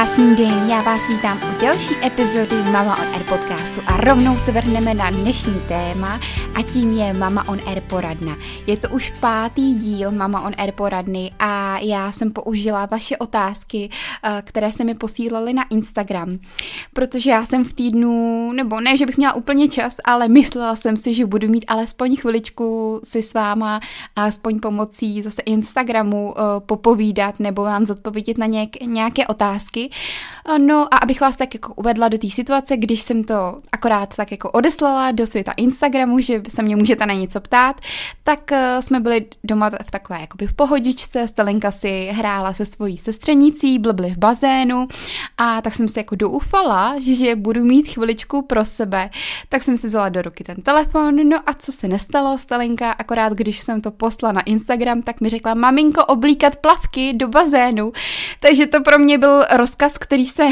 Krásný den, já vás vítám u další epizody Mama on Air podcastu a rovnou se vrhneme na dnešní téma a tím je Mama on Air poradna. Je to už pátý díl Mama on Air poradny a já jsem použila vaše otázky, eh, které jste mi posílali na Instagram, protože já jsem v týdnu, nebo ne, že bych měla úplně čas, ale myslela jsem si, že budu mít alespoň chviličku si s váma alespoň pomocí zase Instagramu eh, popovídat nebo vám zodpovědět na nějaké otázky, otázky. No a abych vás tak jako uvedla do té situace, když jsem to akorát tak jako odeslala do světa Instagramu, že se mě můžete na něco ptát, tak uh, jsme byli doma v takové jakoby v pohodičce, Stelenka si hrála se svojí sestřenicí, byli v bazénu a tak jsem si jako doufala, že budu mít chviličku pro sebe. Tak jsem si vzala do ruky ten telefon, no a co se nestalo, Stelenka, akorát když jsem to poslala na Instagram, tak mi řekla, maminko, oblíkat plavky do bazénu. Takže to pro mě byl rozkaz, který se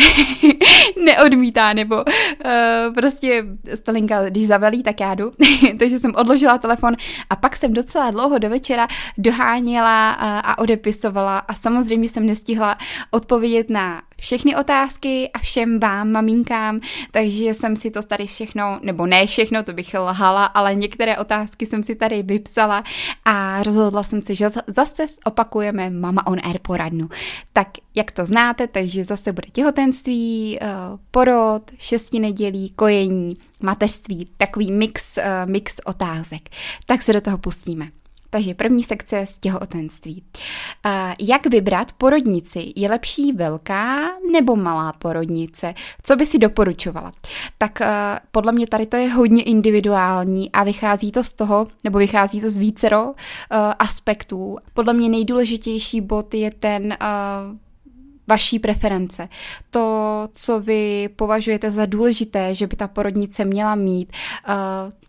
neodmítá, nebo uh, prostě Stalinka, když zavelí, tak já jdu. Takže jsem odložila telefon a pak jsem docela dlouho do večera doháněla a, a odepisovala a samozřejmě jsem nestihla odpovědět na všechny otázky a všem vám, maminkám, takže jsem si to tady všechno, nebo ne všechno, to bych lhala, ale některé otázky jsem si tady vypsala a rozhodla jsem si, že zase opakujeme Mama on Air poradnu. Tak jak to znáte, takže zase bude těhotenství, eh, porod, šesti nedělí, kojení, mateřství, takový mix, eh, mix otázek. Tak se do toho pustíme. Takže první sekce z těhotenství. Jak vybrat porodnici? Je lepší velká nebo malá porodnice? Co by si doporučovala? Tak podle mě tady to je hodně individuální a vychází to z toho, nebo vychází to z vícero aspektů. Podle mě nejdůležitější bod je ten vaší preference. To, co vy považujete za důležité, že by ta porodnice měla mít. Uh,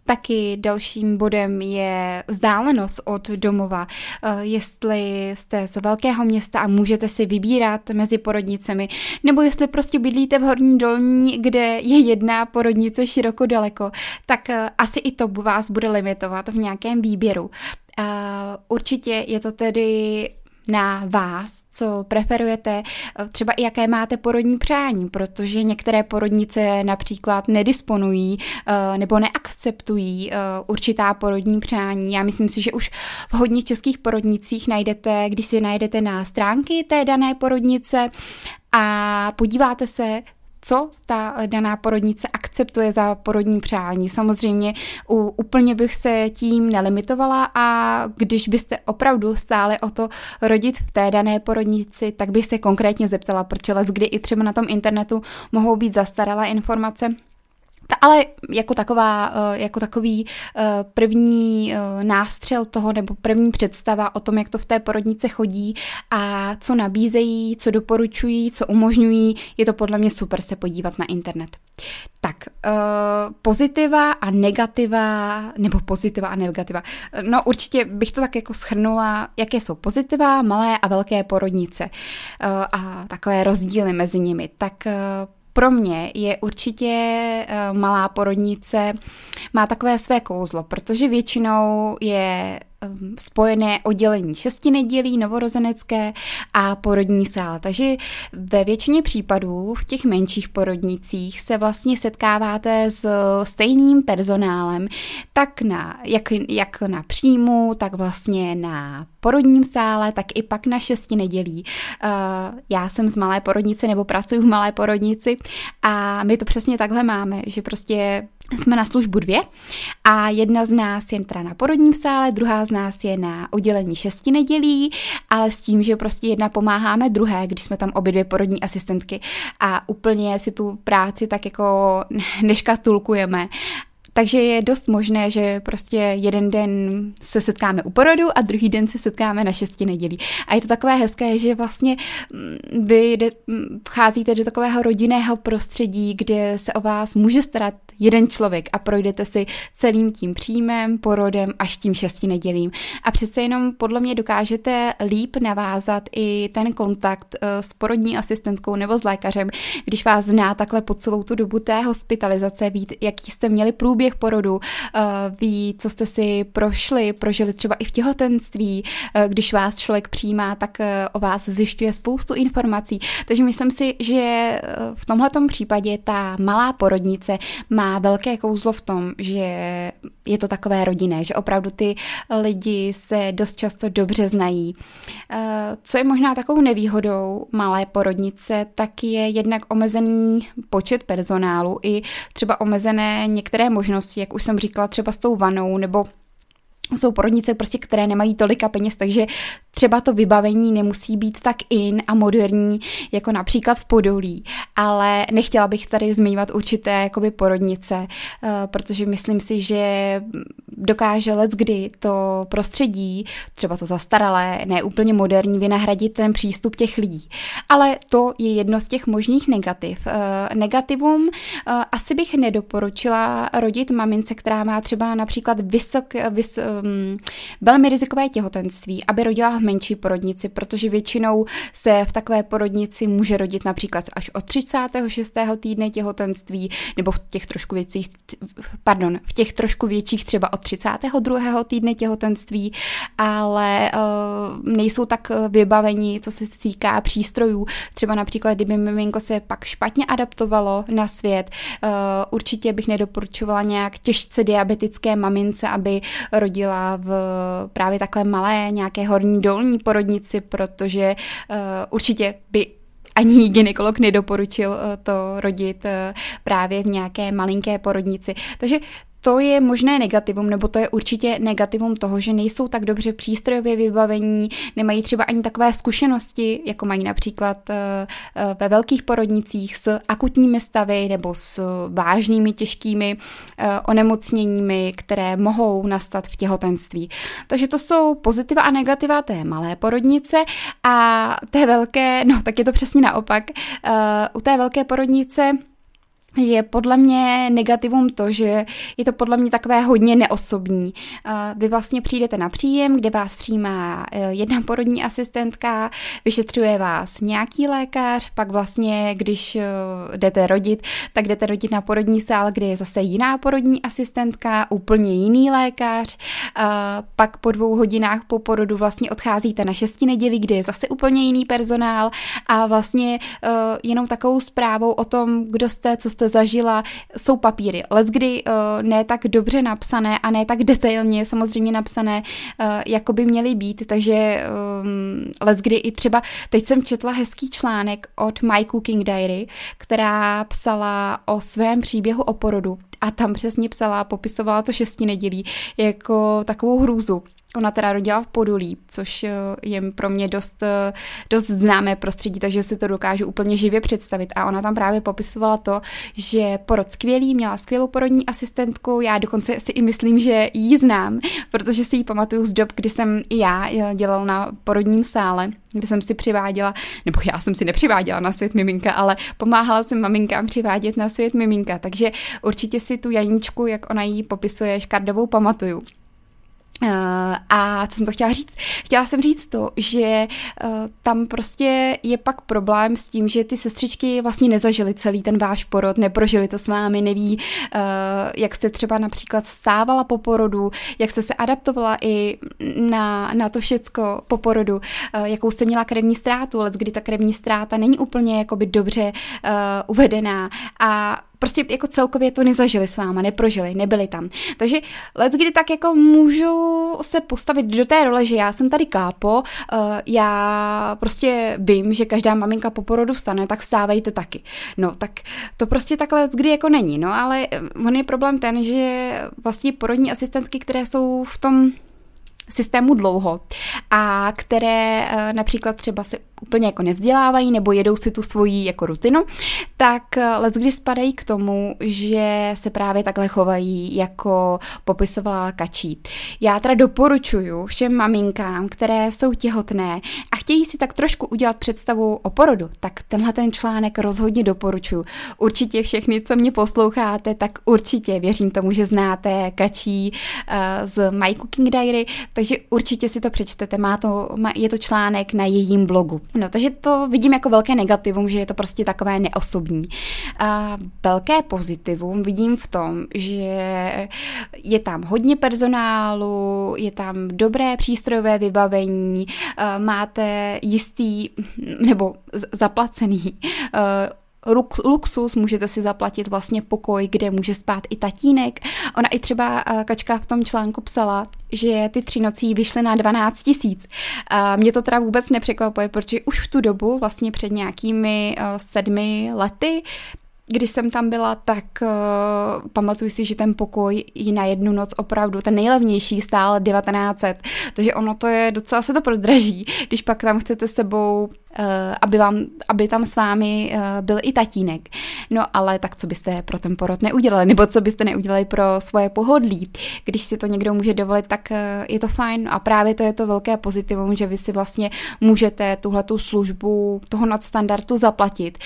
taky dalším bodem je vzdálenost od domova. Uh, jestli jste z velkého města a můžete si vybírat mezi porodnicemi, nebo jestli prostě bydlíte v Horní Dolní, kde je jedna porodnice široko daleko, tak uh, asi i to vás bude limitovat v nějakém výběru. Určitě je to tedy na vás, co preferujete, třeba i jaké máte porodní přání, protože některé porodnice například nedisponují eh, nebo neakceptují eh, určitá porodní přání. Já myslím si, že už v hodně českých porodnicích najdete, když si najdete na stránky té dané porodnice a podíváte se, co ta daná porodnice akceptuje za porodní přání. Samozřejmě u, úplně bych se tím nelimitovala a když byste opravdu stále o to rodit v té dané porodnici, tak bych se konkrétně zeptala, proč kdy i třeba na tom internetu mohou být zastaralé informace, ale jako, taková, eh, jako takový eh, první eh, nástřel toho nebo první představa o tom, jak to v té porodnice chodí a co nabízejí, co doporučují, co umožňují, je to podle mě super se podívat na internet. Tak, pozitiva a negativa, nebo pozitiva a negativa. No určitě bych to tak jako schrnula, jaké jsou pozitiva, malé a velké porodnice a takové rozdíly mezi nimi. Tak pro mě je určitě eh, malá porodnice, má takové své kouzlo, protože většinou je spojené oddělení šesti nedělí, novorozenecké a porodní sál. Takže ve většině případů v těch menších porodnicích se vlastně setkáváte s stejným personálem, tak na, jak, jak na příjmu, tak vlastně na porodním sále, tak i pak na šesti nedělí. Já jsem z malé porodnice nebo pracuji v malé porodnici a my to přesně takhle máme, že prostě jsme na službu dvě a jedna z nás je teda na porodním sále, druhá z nás je na oddělení šesti nedělí, ale s tím, že prostě jedna pomáháme druhé, když jsme tam obě dvě porodní asistentky a úplně si tu práci tak jako neškatulkujeme takže je dost možné, že prostě jeden den se setkáme u porodu a druhý den se setkáme na šesti nedělí. A je to takové hezké, že vlastně mm, vy mm, vcházíte do takového rodinného prostředí, kde se o vás může starat jeden člověk a projdete si celým tím příjmem, porodem až tím šesti nedělím. A přece jenom podle mě dokážete líp navázat i ten kontakt eh, s porodní asistentkou nebo s lékařem, když vás zná takhle po celou tu dobu té hospitalizace, ví, jaký jste měli průběh průběh porodu, ví, co jste si prošli, prožili třeba i v těhotenství, když vás člověk přijímá, tak o vás zjišťuje spoustu informací. Takže myslím si, že v tomhle případě ta malá porodnice má velké kouzlo v tom, že je to takové rodinné, že opravdu ty lidi se dost často dobře znají. Co je možná takovou nevýhodou malé porodnice, tak je jednak omezený počet personálu i třeba omezené některé možnosti, jak už jsem říkala, třeba s tou vanou nebo jsou porodnice, prostě, které nemají tolika peněz, takže třeba to vybavení nemusí být tak in a moderní, jako například v Podolí, ale nechtěla bych tady zmiňovat určité jakoby porodnice, eh, protože myslím si, že dokáže let kdy to prostředí, třeba to zastaralé, ne úplně moderní, vynahradit ten přístup těch lidí. Ale to je jedno z těch možných negativ. Eh, negativum eh, asi bych nedoporučila rodit mamince, která má třeba například vysok, vys, mm, velmi rizikové těhotenství, aby rodila v menší porodnici, protože většinou se v takové porodnici může rodit například až od 36. týdne těhotenství, nebo v těch trošku věcích, pardon, v těch trošku větších třeba od 32. týdne těhotenství, ale uh, nejsou tak vybaveni, co se týká přístrojů. Třeba například, kdyby miminko se pak špatně adaptovalo na svět, uh, určitě bych nedoporučovala nějak těžce diabetické mamince, aby rodila v právě takhle malé nějaké horní dolní porodnici, protože uh, určitě by ani ginekolog nedoporučil to rodit právě v nějaké malinké porodnici. Takže to je možné negativum, nebo to je určitě negativum toho, že nejsou tak dobře přístrojově vybavení, nemají třeba ani takové zkušenosti, jako mají například eh, eh, ve velkých porodnicích s akutními stavy nebo s vážnými těžkými eh, onemocněními, které mohou nastat v těhotenství. Takže to jsou pozitiva a negativa té malé porodnice a té velké, no tak je to přesně naopak. U té velké porodnice je podle mě negativum to, že je to podle mě takové hodně neosobní. Vy vlastně přijdete na příjem, kde vás přijímá e, jedna porodní asistentka, vyšetřuje vás nějaký lékař, pak vlastně, když e, jdete rodit, tak jdete rodit na porodní sál, kde je zase jiná porodní asistentka, úplně jiný lékař, pak po dvou hodinách po porodu vlastně odcházíte na šesti neděli, kde je zase úplně jiný personál a vlastně e, jenom takovou zprávou o tom, kdo jste, co jste zažila, jsou papíry. Leckdy uh, ne tak dobře napsané a ne tak detailně samozřejmě napsané, uh, jako by měly být, takže um, leckdy i třeba, teď jsem četla hezký článek od My Cooking Diary, která psala o svém příběhu o porodu a tam přesně psala, popisovala to šesti nedělí jako takovou hrůzu Ona teda rodila v Podolí, což eh, je pro mě dost, eh, dost známé prostředí, takže si to dokážu úplně živě představit. A ona tam právě popisovala to, že porod skvělý, měla skvělou porodní asistentku, já dokonce si i myslím, že ji znám, protože si ji pamatuju z dob, kdy jsem i já eh, dělal na porodním sále, kde jsem si přiváděla, nebo já jsem si nepřiváděla na svět miminka, ale pomáhala jsem maminkám přivádět na svět miminka, takže určitě si tu Janičku, jak ona ji popisuje, škardovou pamatuju. Uh, a co jsem to chtěla říct? Chtěla jsem říct to, že uh, tam prostě je pak problém s tím, že ty sestřičky vlastně nezažily celý ten váš porod, neprožili to s vámi, neví, uh, jak jste třeba například stávala po porodu, jak jste se adaptovala i na, na to všecko po porodu, jakou jste měla krevní ztrátu, ale kdy ta krevní ztráta není úplně jakoby dobře uvedená a prostě jako celkově to nezažili s váma, neprožili, nebyli tam. Takže let, kdy tak jako můžu se postavit do té role, že já jsem tady kápo, uh, já prostě vím, že každá maminka po porodu vstane, tak vstávejte taky. No, tak to prostě takhle kdy jako není, no, ale on je problém ten, že vlastně porodní asistentky, které jsou v tom systému dlouho a které eh, například třeba se úplně jako nevzdělávají nebo jedou si tu svoji jako rutinu, tak eh, les kdy spadají k tomu, že se právě takhle chovají, jako popisovala Kačí. Já teda doporučuju všem maminkám, které jsou těhotné a chtějí si tak trošku udělat představu o porodu, tak tenhle ten článek rozhodně doporučuju. Určitě všechny, co mě posloucháte, tak určitě věřím tomu, že znáte Kačí uh, z My Cooking Diary, takže určitě si to přečtete, má to, je to článek na jejím blogu. No, takže to vidím jako velké negativum, že je to prostě takové neosobní. A velké pozitivum vidím v tom, že je tam hodně personálu, je tam dobré přístrojové vybavení, máte jistý nebo zaplacený luxus, můžete si zaplatit vlastně pokoj, kde může spát i tatínek. Ona i třeba eh, Kačka v tom článku psala, že ty tři nocí vyšly na 12 tisíc. Mě to teda vůbec nepřekvapuje, protože už v tu dobu, vlastně před nějakými eh, sedmi lety, když jsem tam byla, tak uh, pamatuju si, že ten pokoj i na jednu noc opravdu, ten nejlevnější stál 1900, takže ono to je, docela se to prodraží, když pak tam chcete sebou Eh, aby, vám, aby tam s vámi eh, byl i tatínek. No ale tak co byste pro ten porod neudělali, nebo co byste neudělali pro svoje pohodlí. Když si to někdo může dovolit, tak eh, je to fajn a právě to je to velké pozitivum, že vy si vlastně můžete tuhletu službu toho nadstandardu zaplatit.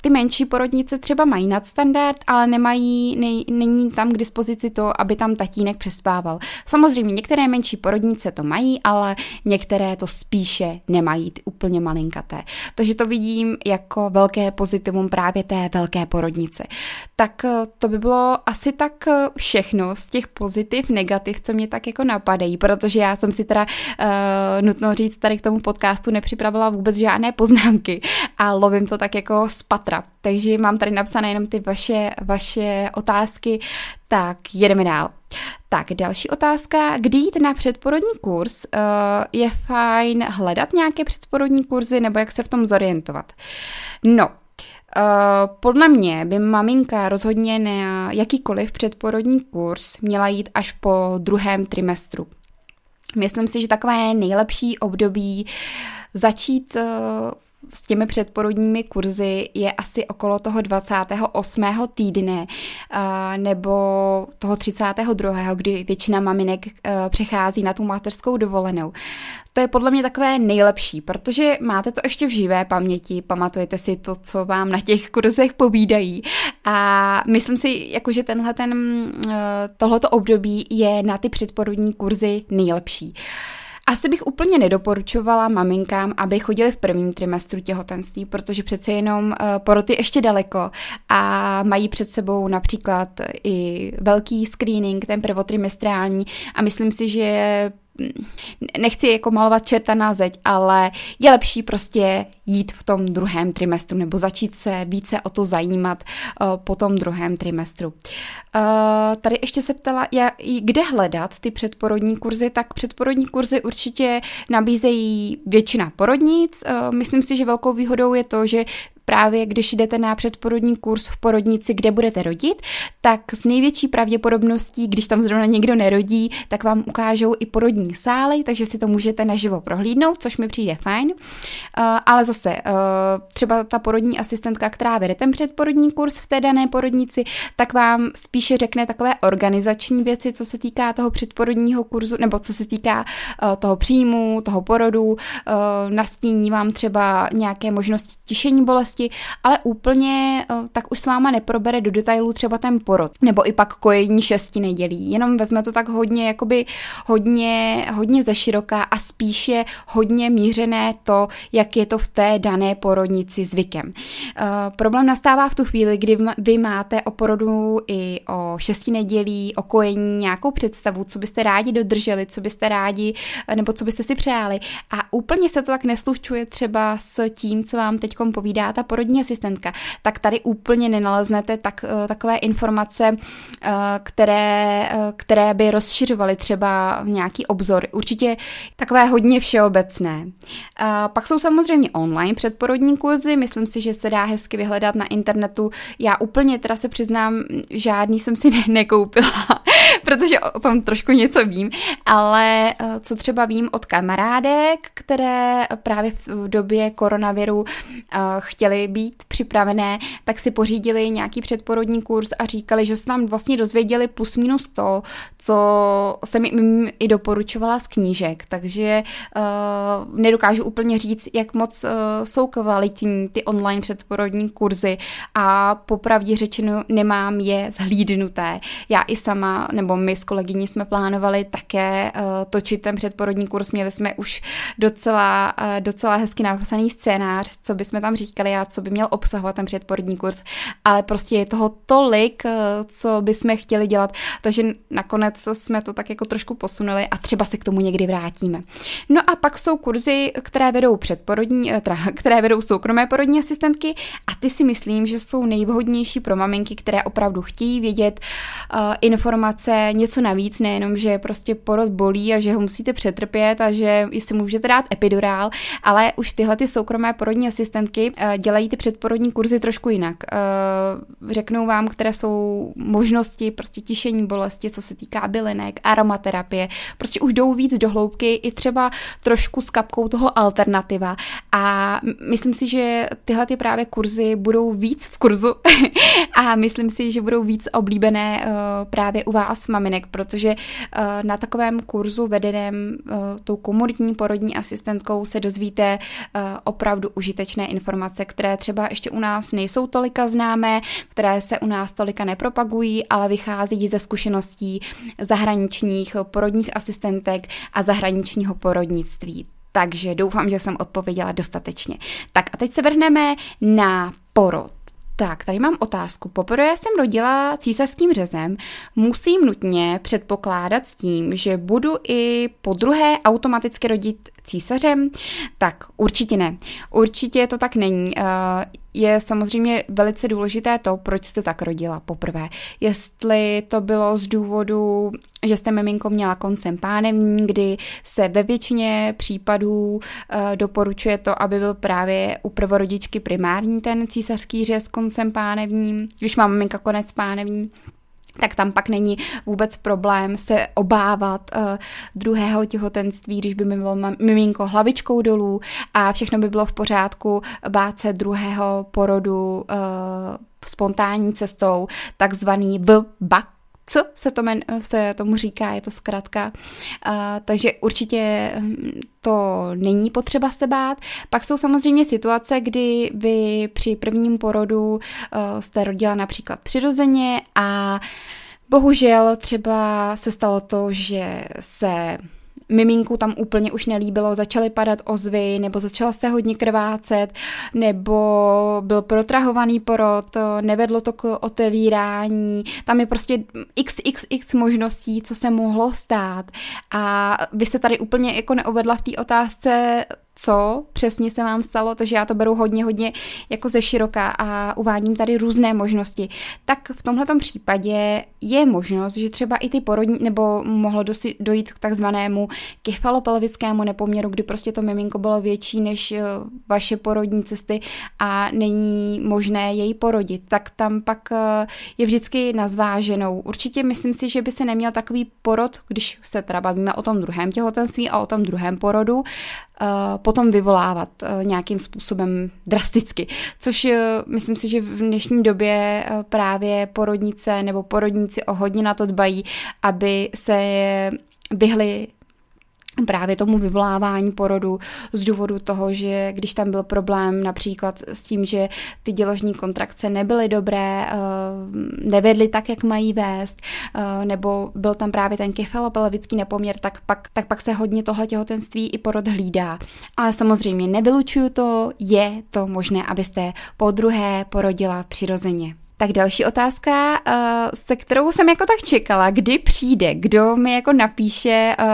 Ty menší porodnice třeba mají nadstandard, ale nemají, nej, není tam k dispozici to, aby tam tatínek přespával. Samozřejmě některé menší porodnice to mají, ale některé to spíše nemají, ty úplně malé malinkaté. Takže to vidím jako velké pozitivum právě té velké porodnice. Tak eh, to by bylo asi tak eh, všechno z těch pozitiv, negativ, co mě tak jako napadají, protože já jsem si teda uh, nutno říct tady k tomu podcastu nepřipravila vůbec žádné poznámky a lovím to tak jako z patra. Takže mám tady napsané jenom ty vaše, vaše otázky, tak jedeme dál. Tak, další otázka. Kdy jít na předporodní kurz? Uh, je fajn hledat nějaké předporodní kurzy nebo jak se v tom zorientovat? No, Uh, podle mě by maminka rozhodně na jakýkoliv předporodní kurz měla jít až po druhém trimestru. Myslím si, že takové nejlepší období začít uh, s těmi předporodními kurzy je asi okolo toho 28. týdne nebo toho 32., kdy většina maminek e, přechází na tu mateřskou dovolenou. To je podle mě takové nejlepší, protože máte to ještě v živé paměti, pamatujete si to, co vám na těch kurzech povídají a myslím si, jako, že tenhle ten, e, tohleto období je na ty předporodní kurzy nejlepší. Asi bych úplně nedoporučovala maminkám, aby chodili v prvním trimestru těhotenství, protože přece jenom porod je ještě daleko a mají před sebou například i velký screening, ten prvotrimestrální a myslím si, že nechci jako malovat čerta na zeď, ale je lepší prostě jít v tom druhém trimestru nebo začít se více o to zajímat uh, po tom druhém trimestru. Uh, tady ještě se ptala, jak, kde hledat ty předporodní kurzy, tak předporodní kurzy určitě nabízejí většina porodnic. Uh, myslím si, že velkou výhodou je to, že právě když jdete na předporodní kurz v porodnici, kde budete rodit, tak s největší pravděpodobností, když tam zrovna někdo nerodí, tak vám ukážou i porodní sály, takže si to můžete naživo prohlídnout, což mi přijde fajn. Uh, ale zase, uh, třeba ta porodní asistentka, která vede ten předporodní kurz v té dané porodnici, tak vám spíše řekne takové organizační věci, co se týká toho předporodního kurzu, nebo co se týká uh, toho příjmu, toho porodu, nastíní vám třeba nějaké možnosti tišení bolesti, bolesti, ale úplně eh, tak už s váma neprobere do detailů třeba ten porod, nebo i pak kojení šesti nedělí. Jenom vezme to tak hodně, jakoby hodně, hodně ze široká a spíše hodně mířené to, jak je to v té dané porodnici zvykem. Uh, problém nastává v tu chvíli, kdy vy máte o porodu i o šesti nedělí, o kojení nějakou představu, co byste rádi dodrželi, co byste rádi, nebo co byste si přáli. A úplně se to tak neslučuje třeba s tím, co vám teď povídá ta porodní asistentka, tak tady úplně nenaleznete tak, eh, takové informace, eh, které, eh, které by rozšiřovaly třeba nějaký obzor. Určitě takové hodně všeobecné. Pak jsou samozřejmě online předporodní kurzy, myslím si, že se dá hezky vyhledat na internetu. Já úplně teda se přiznám, žádný jsem si ne- nekoupila, protože o tom trošku něco vím, ale co třeba vím od kamarádek, které právě v době koronaviru chtěli být připravené, tak si pořídili nějaký předporodní kurz a říkali, že se tam vlastně dozvěděli plus minus to, co jsem jim i doporučovala z knížek, takže uh, nedokážu úplně říct, jak moc jsou kvalitní ty online předporodní kurzy a popravdě řečeno nemám je zhlídnuté. Já i sama nebo my s kolegyní jsme plánovali také uh, točit ten předporodní kurz. Měli jsme už docela, uh, docela hezky napsaný scénář, co by jsme tam říkali a co by měl obsahovat ten předporodní kurz, ale prostě je toho tolik, uh, co by jsme chtěli dělat, takže nakonec jsme to tak jako trošku posunuli a třeba se k tomu někdy vrátíme. No a pak jsou kurzy, které vedou předporodní, teda, které vedou soukromé porodní asistentky a ty si myslím, že jsou nejvhodnější pro maminky, které opravdu chtějí vědět uh, informace, něco navíc, nejenom, že prostě porod bolí a že ho musíte přetrpět a že si můžete dát epidurál, ale už tyhle ty soukromé porodní asistentky uh, dělají ty předporodní kurzy trošku jinak. Uh, řeknou vám, které jsou možnosti prostě tišení bolesti, co se týká bylinek, aromaterapie, prostě už jdou víc do hloubky i třeba trošku s kapkou toho alternativa a myslím si, že tyhle ty právě kurzy budou víc v kurzu a myslím si, že budou víc oblíbené uh, právě u vás maminek, protože uh, na takovém kurzu vedeném uh, tou komunitní porodní asistentkou se dozvíte uh, opravdu užitečné informace, které třeba ještě u nás nejsou tolika známé, které se u nás tolika nepropagují, ale vychází ze zkušeností zahraničních porodních asistentek a zahraničního porodnictví. Takže doufám, že jsem odpověděla dostatečně. Tak a teď se vrhneme na porod. Tak, tady mám otázku. Poprvé jsem rodila císařským řezem. Musím nutně předpokládat s tím, že budu i po druhé automaticky rodit císařem? Tak určitě ne. Určitě to tak není. Je samozřejmě velice důležité to, proč jste tak rodila poprvé. Jestli to bylo z důvodu, že jste miminko měla koncem pánevní, kdy se ve většině případů uh, doporučuje to, aby byl právě u prvorodičky primární ten císařský řez koncem pánevním, když má maminka konec pánevní tak tam pak není vůbec problém se obávat uh, druhého těhotenství, když by mi bylo miminko hlavičkou dolů a všechno by bylo v pořádku, bát se druhého porodu uh, spontánní cestou, takzvaný v-bak, co se, to men, se tomu říká, je to zkrátka. Uh, takže určitě hm, to není potřeba se bát. Pak jsou samozřejmě situace, kdy vy při prvním porodu uh, jste rodila například přirozeně a bohužel třeba se stalo to, že se miminku tam úplně už nelíbilo, začaly padat ozvy, nebo začala jste hodně krvácet, nebo byl protrahovaný porod, nevedlo to k otevírání, tam je prostě xxx možností, co se mohlo stát. A vy jste tady úplně jako neuvedla v té otázce co přesně se vám stalo, takže já to beru hodně, hodně jako ze široka a uvádím tady různé možnosti. Tak v tomhle případě je možnost, že třeba i ty porodní, nebo mohlo dosi, dojít k takzvanému kefalopelvickému nepoměru, kdy prostě to miminko bylo větší než eh, vaše porodní cesty a není možné jej porodit, tak tam pak eh, je vždycky nazváženou. Určitě myslím si, že by se neměl takový porod, když se teda bavíme o tom druhém těhotenství a o tom druhém porodu, potom vyvolávat eh, nějakým způsobem drasticky. Což eh, myslím si, že v dnešní době právě porodnice nebo porodníci o hodně na to dbají, aby se vyhli právě tomu vyvolávání porodu z důvodu toho, že když tam byl problém například s tím, že ty děložní kontrakce nebyly dobré, eh, nevedly tak, jak mají vést, eh, nebo byl tam právě ten kefalopelvický nepoměr, tak pak, tak pak se hodně tohle těhotenství i porod hlídá. Ale samozřejmě nevylučuju to, je to možné, abyste po druhé porodila přirozeně. Tak další otázka, uh, se kterou jsem jako tak čekala, kdy přijde, kdo mi jako napíše uh,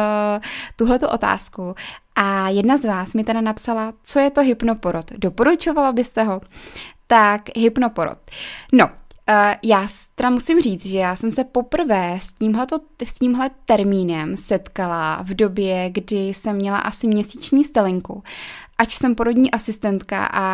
tuhletu otázku. A jedna z vás mi teda napsala, co je to hypnoporod. Doporučovala byste ho? Tak hypnoporod. No, Uh, já teda musím říct, že já jsem se poprvé s, tímhleto, s tímhle termínem setkala v době, kdy jsem měla asi měsíční stelinku ač jsem porodní asistentka a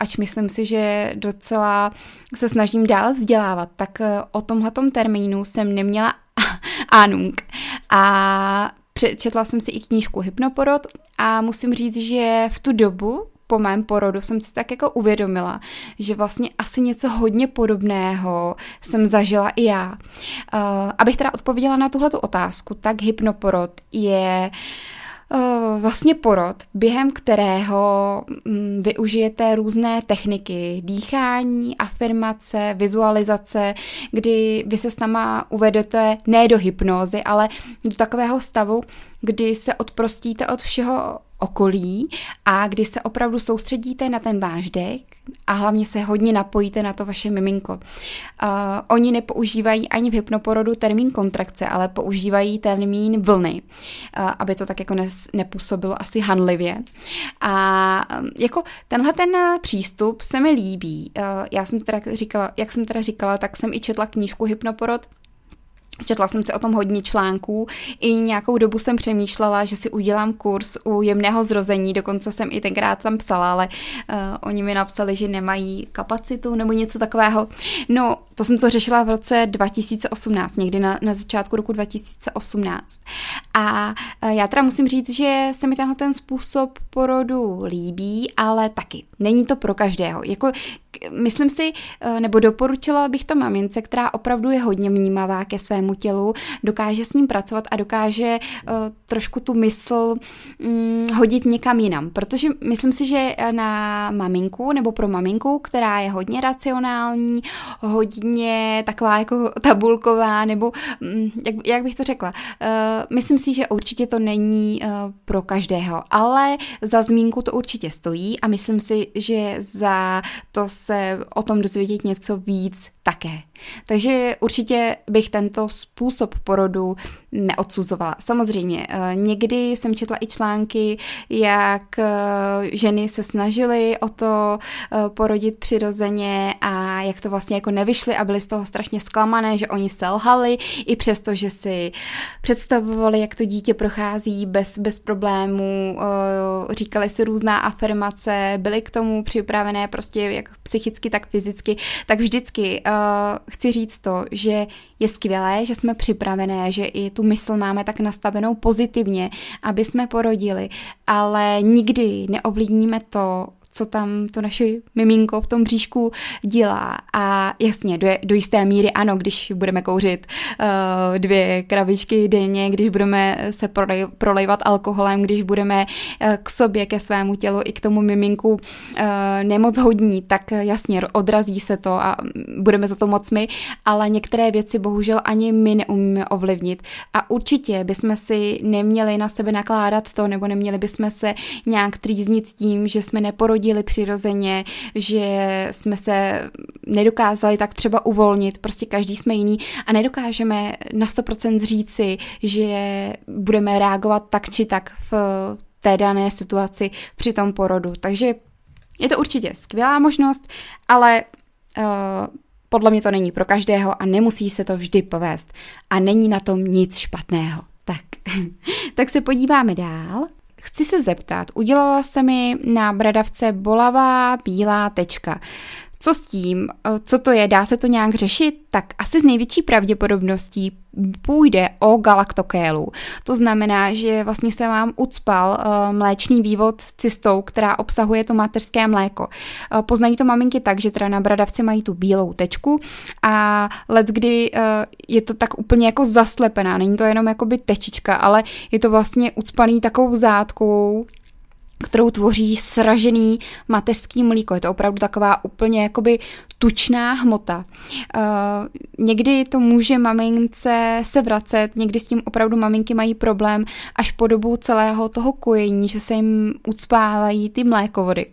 ač myslím si, že docela se snažím dál vzdělávat, tak eh, o tomhletom termínu jsem neměla ánung. A přečetla jsem si i knížku Hypnoporod a musím říct, že v tu dobu, po mém porodu jsem si tak jako uvědomila, že vlastně asi něco hodně podobného jsem zažila i já. Uh, abych teda odpověděla na tuhletu otázku, tak hypnoporod je uh, vlastně porod, během kterého mm, využijete různé techniky, dýchání, afirmace, vizualizace, kdy vy se s náma uvedete ne do hypnózy, ale do takového stavu, kdy se odprostíte od všeho okolí a kdy se opravdu soustředíte na ten váš dech a hlavně se hodně napojíte na to vaše miminko. Uh, oni nepoužívají ani v hypnoporodu termín kontrakce, ale používají termín vlny, uh, aby to tak jako nes, nepůsobilo asi hanlivě. A um, jako tenhle ten přístup se mi líbí. Uh, já jsem teda říkala, jak jsem teda říkala, tak jsem i četla knížku Hypnoporod, Četla jsem si o tom hodně článků, i nějakou dobu jsem přemýšlela, že si udělám kurz u jemného zrození, dokonce jsem i tenkrát tam psala, ale uh, oni mi napsali, že nemají kapacitu nebo něco takového. No, to jsem to řešila v roce 2018, někdy na, na začátku roku 2018. A uh, já teda musím říct, že se mi tenhle ten způsob porodu líbí, ale taky není to pro každého. Jako myslím si, uh, nebo doporučila bych to mamince, která opravdu je hodně vnímavá ke svému svému tělu, dokáže s ním pracovat a dokáže uh, trošku tu mysl um, hodit někam jinam. Protože myslím si, že na maminku nebo pro maminku, která je hodně racionální, hodně taková jako tabulková, nebo um, jak, jak bych to řekla, uh, myslím si, že určitě to není uh, pro každého, ale za zmínku to určitě stojí a myslím si, že za to se o tom dozvědět něco víc také. Takže určitě bych tento způsob porodu neodsuzovala. Samozřejmě, eh, někdy jsem četla i články, jak eh, ženy se snažily o to eh, porodit přirozeně a jak to vlastně jako nevyšly a byly z toho strašně zklamané, že oni selhali, i přesto, že si představovali, jak to dítě prochází bez, bez problémů, říkali si různá afirmace, byly k tomu připravené prostě jak psychicky, tak fyzicky, tak vždycky chci říct to, že je skvělé, že jsme připravené, že i tu mysl máme tak nastavenou pozitivně, aby jsme porodili, ale nikdy neovlivníme to, co tam to naše miminko v tom bříšku dělá. A jasně, do, do jisté míry ano, když budeme kouřit uh, dvě krabičky denně, když budeme se prolej, prolejvat alkoholem, když budeme uh, k sobě, ke svému tělu i k tomu miminku uh, nemoc hodní, tak jasně odrazí se to a budeme za to moc my, ale některé věci bohužel ani my neumíme ovlivnit. A určitě bychom si neměli na sebe nakládat to, nebo neměli bychom se nějak trýznit tím, že jsme neporodili nechodili přirozeně, že jsme se nedokázali tak třeba uvolnit, prostě každý jsme jiný a nedokážeme na 100% říci, že budeme reagovat tak či tak v té dané situaci při tom porodu. Takže je to určitě skvělá možnost, ale uh, podle mě to není pro každého a nemusí se to vždy povést. A není na tom nic špatného. Tak, tak se podíváme dál. Chci se zeptat, udělala se mi na bradavce bolavá bílá tečka. Co s tím? Co to je? Dá se to nějak řešit? Tak asi z největší pravděpodobností půjde o galaktokélu. To znamená, že vlastně se vám ucpal uh, mléčný vývod cystou, která obsahuje to mateřské mléko. Uh, poznají to maminky tak, že teda na bradavce mají tu bílou tečku a let, kdy je to tak úplně jako zaslepená, není to jenom jakoby tečička, ale je to vlastně ucpaný takovou zátkou, kterou tvoří sražený mateřský mlíko. Je to opravdu taková úplně jakoby tučná hmota. Uh, někdy to může mamince se vracet, někdy s tím opravdu maminky mají problém až po dobu celého toho kojení, že se jim ucpávají ty mlékovody.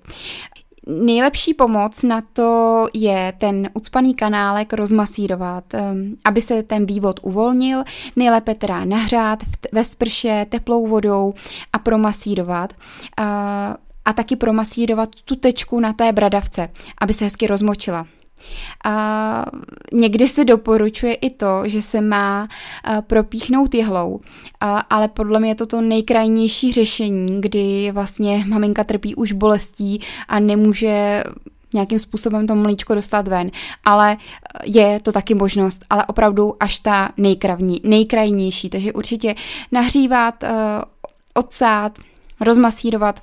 Nejlepší pomoc na to je ten ucpaný kanálek rozmasírovat, um, aby se ten vývod uvolnil, nejlépe teda nahřát ve sprše teplou vodou a promasírovat. A taky promasírovat tu tečku na té bradavce, aby se hezky rozmočila. A někdy se doporučuje i to, že se má propíchnout jehlou, ale podle mě je to to nejkrajnější řešení, kdy vlastně maminka trpí už bolestí a nemůže nějakým způsobem to mlíčko dostat ven, ale je to taky možnost, ale opravdu až ta nejkravní, nejkrajnější, takže určitě nahřívat, uh, odsát, rozmasírovat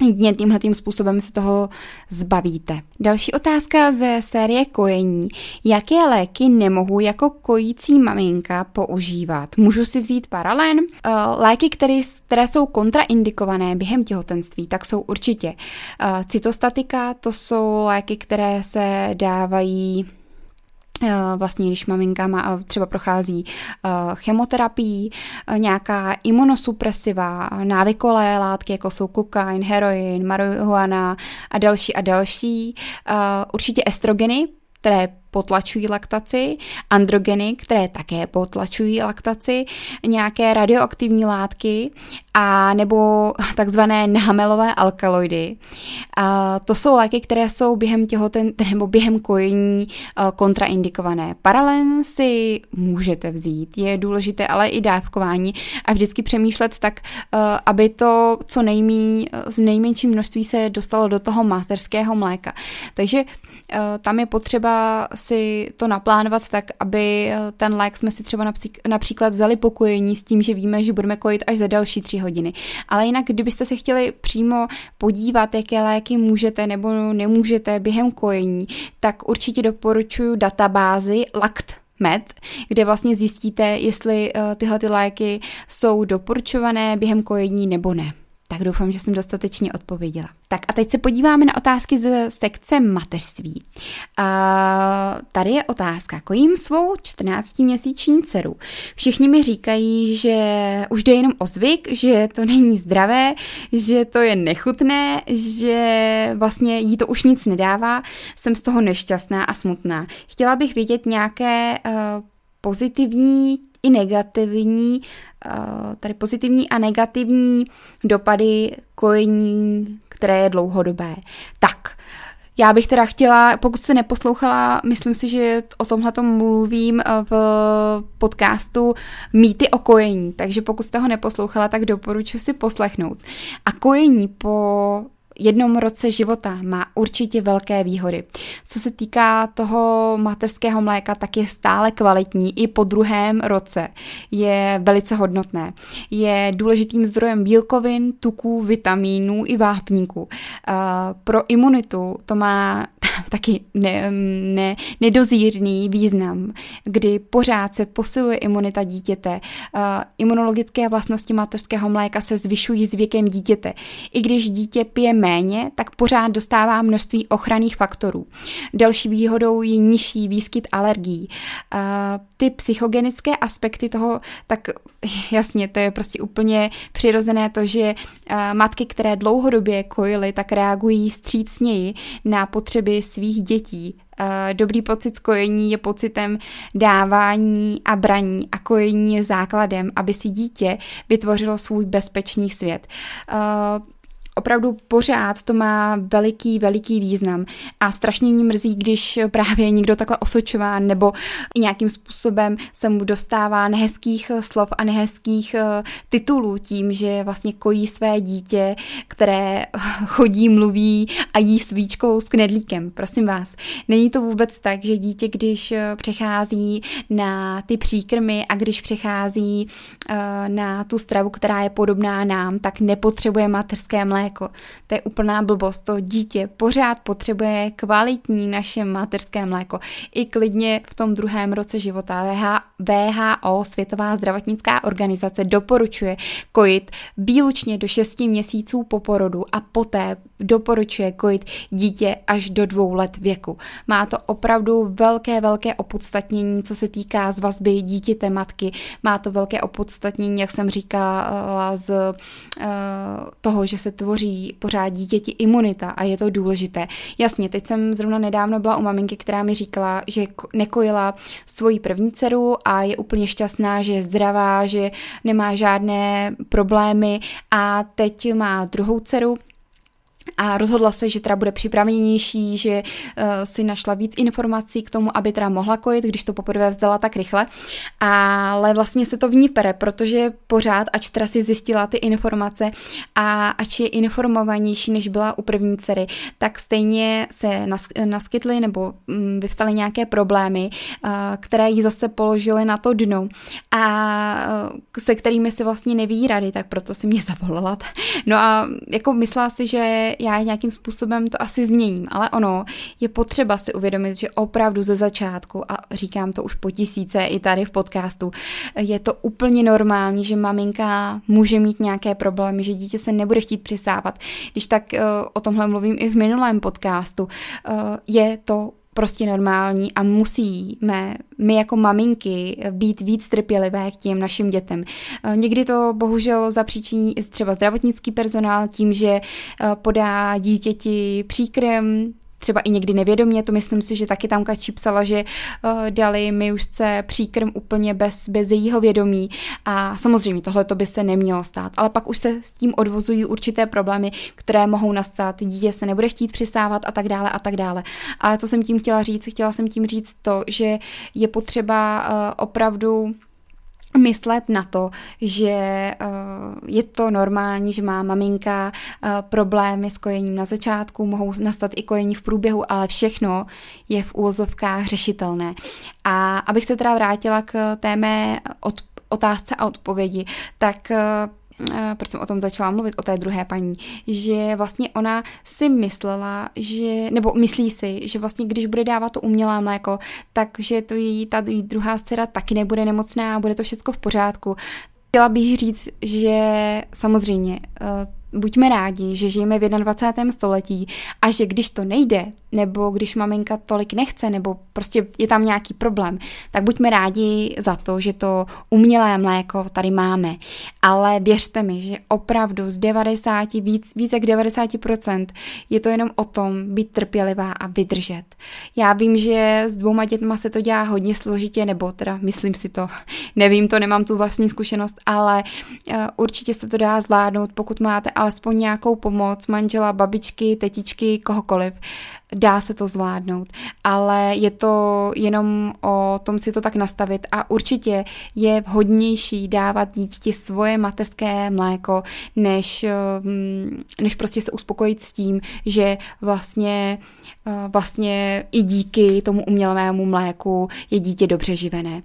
Jedině tímhle tím způsobem se toho zbavíte. Další otázka ze série kojení. Jaké léky nemohu jako kojící maminka používat? Můžu si vzít paralen? Eh, léky, které, které jsou kontraindikované během těhotenství, tak jsou určitě eh, cytostatika, to jsou léky, které se dávají vlastně, když maminka má, eh, třeba prochází eh, chemoterapii, nějaká imunosupresiva, návykolé látky, jako jsou kokain, heroin, marihuana a další a další. Určitě estrogeny, které potlačují laktaci, androgeny, které také potlačují laktaci, nějaké radioaktivní látky a nebo takzvané namelové alkaloidy. A to jsou léky, které jsou během těhoten nebo během kojení kontraindikované. Paralen si můžete vzít, je důležité ale i dávkování a vždycky přemýšlet tak, aby to co nejmí, v nejmenším množství se dostalo do toho materského mléka. Takže tam je potřeba si to naplánovat tak, aby eh, ten lék jsme si třeba například vzali pokojení s tím, že víme, že budeme kojit až za další tři hodiny. Ale jinak, kdybyste se chtěli přímo podívat, jaké léky můžete nebo nemůžete během kojení, tak určitě doporučuji databázi LACT med, kde vlastně zjistíte, jestli uh, tyhle ty léky jsou doporučované během kojení nebo ne. Tak doufám, že jsem dostatečně odpověděla. Tak a teď se podíváme na otázky z sekce mateřství. A tady je otázka. Kojím svou 14-měsíční dceru. Všichni mi říkají, že už jde jenom o zvyk, že to není zdravé, že to je nechutné, že vlastně jí to už nic nedává. Jsem z toho nešťastná a smutná. Chtěla bych vědět nějaké uh, pozitivní i negativní, eh, tady pozitivní a negativní dopady kojení, které je dlouhodobé. Tak, já bych teda chtěla, pokud se neposlouchala, myslím si, že o tomhle mluvím eh, v podcastu Mýty o kojení, takže pokud jste ho neposlouchala, tak doporučuji si poslechnout. A kojení po jednom roce života má určitě velké výhody. Co se týká toho materského mléka, tak je stále kvalitní i po druhém roce. Je velice hodnotné. Je důležitým zdrojem bílkovin, tuků, vitamínů i vápníků. Pro imunitu to má taky ne, ne, nedozírný význam, kdy pořád se posiluje imunita dítěte. Imunologické vlastnosti mateřského mléka se zvyšují s věkem dítěte. I když dítě pije méně, tak pořád dostává množství ochranných faktorů. Další výhodou je nižší výskyt alergií. Ty psychogenické aspekty toho, tak jasně, to je prostě úplně přirozené to, že uh, matky, které dlouhodobě kojily, tak reagují střícněji na potřeby svých dětí. Eh, dobrý pocit kojení je pocitem dávání a braní a kojení je základem, aby si dítě vytvořilo svůj bezpečný svět. Opravdu pořád to má veliký, veliký význam a strašně mě mrzí, když právě někdo takhle osočován nebo nějakým způsobem se mu dostává nehezkých slov a nehezkých eh, titulů tím, že vlastně kojí své dítě, které chodí, mluví a jí svíčkou s knedlíkem. Prosím vás, není to vůbec tak, že dítě, když eh, přechází na ty příkrmy a když přechází eh, na tu stravu, která je podobná nám, tak nepotřebuje mateřské mléko mléko. To je úplná blbost. To dítě pořád potřebuje kvalitní naše materské mléko. I klidně v tom druhém roce života VHO, Světová zdravotnická organizace, doporučuje kojit výlučně do 6 měsíců po porodu a poté doporučuje kojit dítě až do dvou let věku. Má to opravdu velké, velké opodstatnění, co se týká z vazby dítěte matky. Má to velké opodstatnění, jak jsem říkala, z uh, toho, že se tvoří pořád dítěti imunita a je to důležité. Jasně, teď jsem zrovna nedávno byla u maminky, která mi říkala, že nekojila svoji první dceru a je úplně šťastná, že je zdravá, že nemá žádné problémy a teď má druhou dceru, a rozhodla se, že teda bude připravenější, že uh, si našla víc informací k tomu, aby teda mohla kojit, když to poprvé vzdala tak rychle. Ale vlastně se to v ní pere, protože pořád, ač teda si zjistila ty informace a ač je informovanější, než byla u první dcery, tak stejně se naskytly nebo um, vyvstaly nějaké problémy, uh, které jí zase položily na to dno a uh, se kterými si vlastně neví rady, tak proto si mě zavolala. No a jako myslela si, že já nějakým způsobem to asi změním, ale ono je potřeba si uvědomit, že opravdu ze začátku, a říkám to už po tisíce i tady v podcastu, je to úplně normální, že maminka může mít nějaké problémy, že dítě se nebude chtít přisávat. Když tak uh, o tomhle mluvím i v minulém podcastu, uh, je to prostě normální a musíme my jako maminky být víc trpělivé k těm našim dětem. Eh, někdy to bohužel zapříčiní třeba zdravotnický personál tím, že eh, podá dítěti příkrm, třeba i někdy nevědomě, to myslím si, že taky tam Kačí psala, že uh, dali mi už se příkrm úplně bez, bez jejího vědomí a samozřejmě tohle to by se nemělo stát, ale pak už se s tím odvozují určité problémy, které mohou nastat, dítě se nebude chtít přistávat a tak dále a tak dále. Ale co jsem tím chtěla říct? Chtěla jsem tím říct to, že je potřeba uh, opravdu myslet na to, že uh, je to normální, že má maminka uh, problémy s kojením na začátku, mohou nastat i kojení v průběhu, ale všechno je v úvozovkách řešitelné. A abych se teda vrátila k té mé otázce a odpovědi, tak Eh, proč jsem o tom začala mluvit, o té druhé paní, že vlastně ona si myslela, že, nebo myslí si, že vlastně když bude dávat to umělé mléko, takže to její, ta druhá dcera taky nebude nemocná a bude to všechno v pořádku. Chtěla bych říct, že samozřejmě eh, buďme rádi, že žijeme v 21. století a že když to nejde, nebo když maminka tolik nechce, nebo prostě je tam nějaký problém, tak buďme rádi za to, že to umělé mléko tady máme. Ale věřte mi, že opravdu z 90, víc, víc jak 90% je to jenom o tom být trpělivá a vydržet. Já vím, že s dvouma dětma se to dělá hodně složitě, nebo teda myslím si to, nevím to, nemám tu vlastní zkušenost, ale uh, určitě se to dá zvládnout, pokud máte alespoň nějakou pomoc manžela, babičky, tetičky, kohokoliv dá se to zvládnout, ale je to jenom o tom si to tak nastavit a určitě je vhodnější dávat dítěti svoje mateřské mléko, než, mm, než prostě se uspokojit s tím, že vlastně vlastně i díky tomu umělému mléku je dítě dobře živené.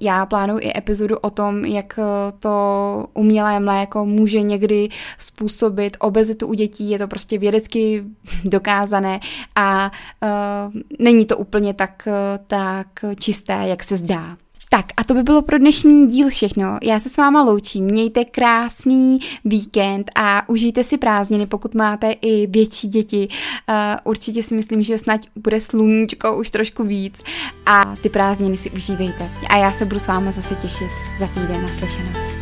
Já plánuji i epizodu o tom, jak to umělé mléko může někdy způsobit obezitu u dětí, je to prostě vědecky dokázané a není to úplně tak, tak čisté, jak se zdá. Tak a to by bylo pro dnešní díl všechno. Já se s váma loučím. Mějte krásný víkend a užijte si prázdniny, pokud máte i větší děti. Uh, určitě si myslím, že snad bude sluníčko už trošku víc a ty prázdniny si užívejte. A já se budu s váma zase těšit za týden naslyšenou.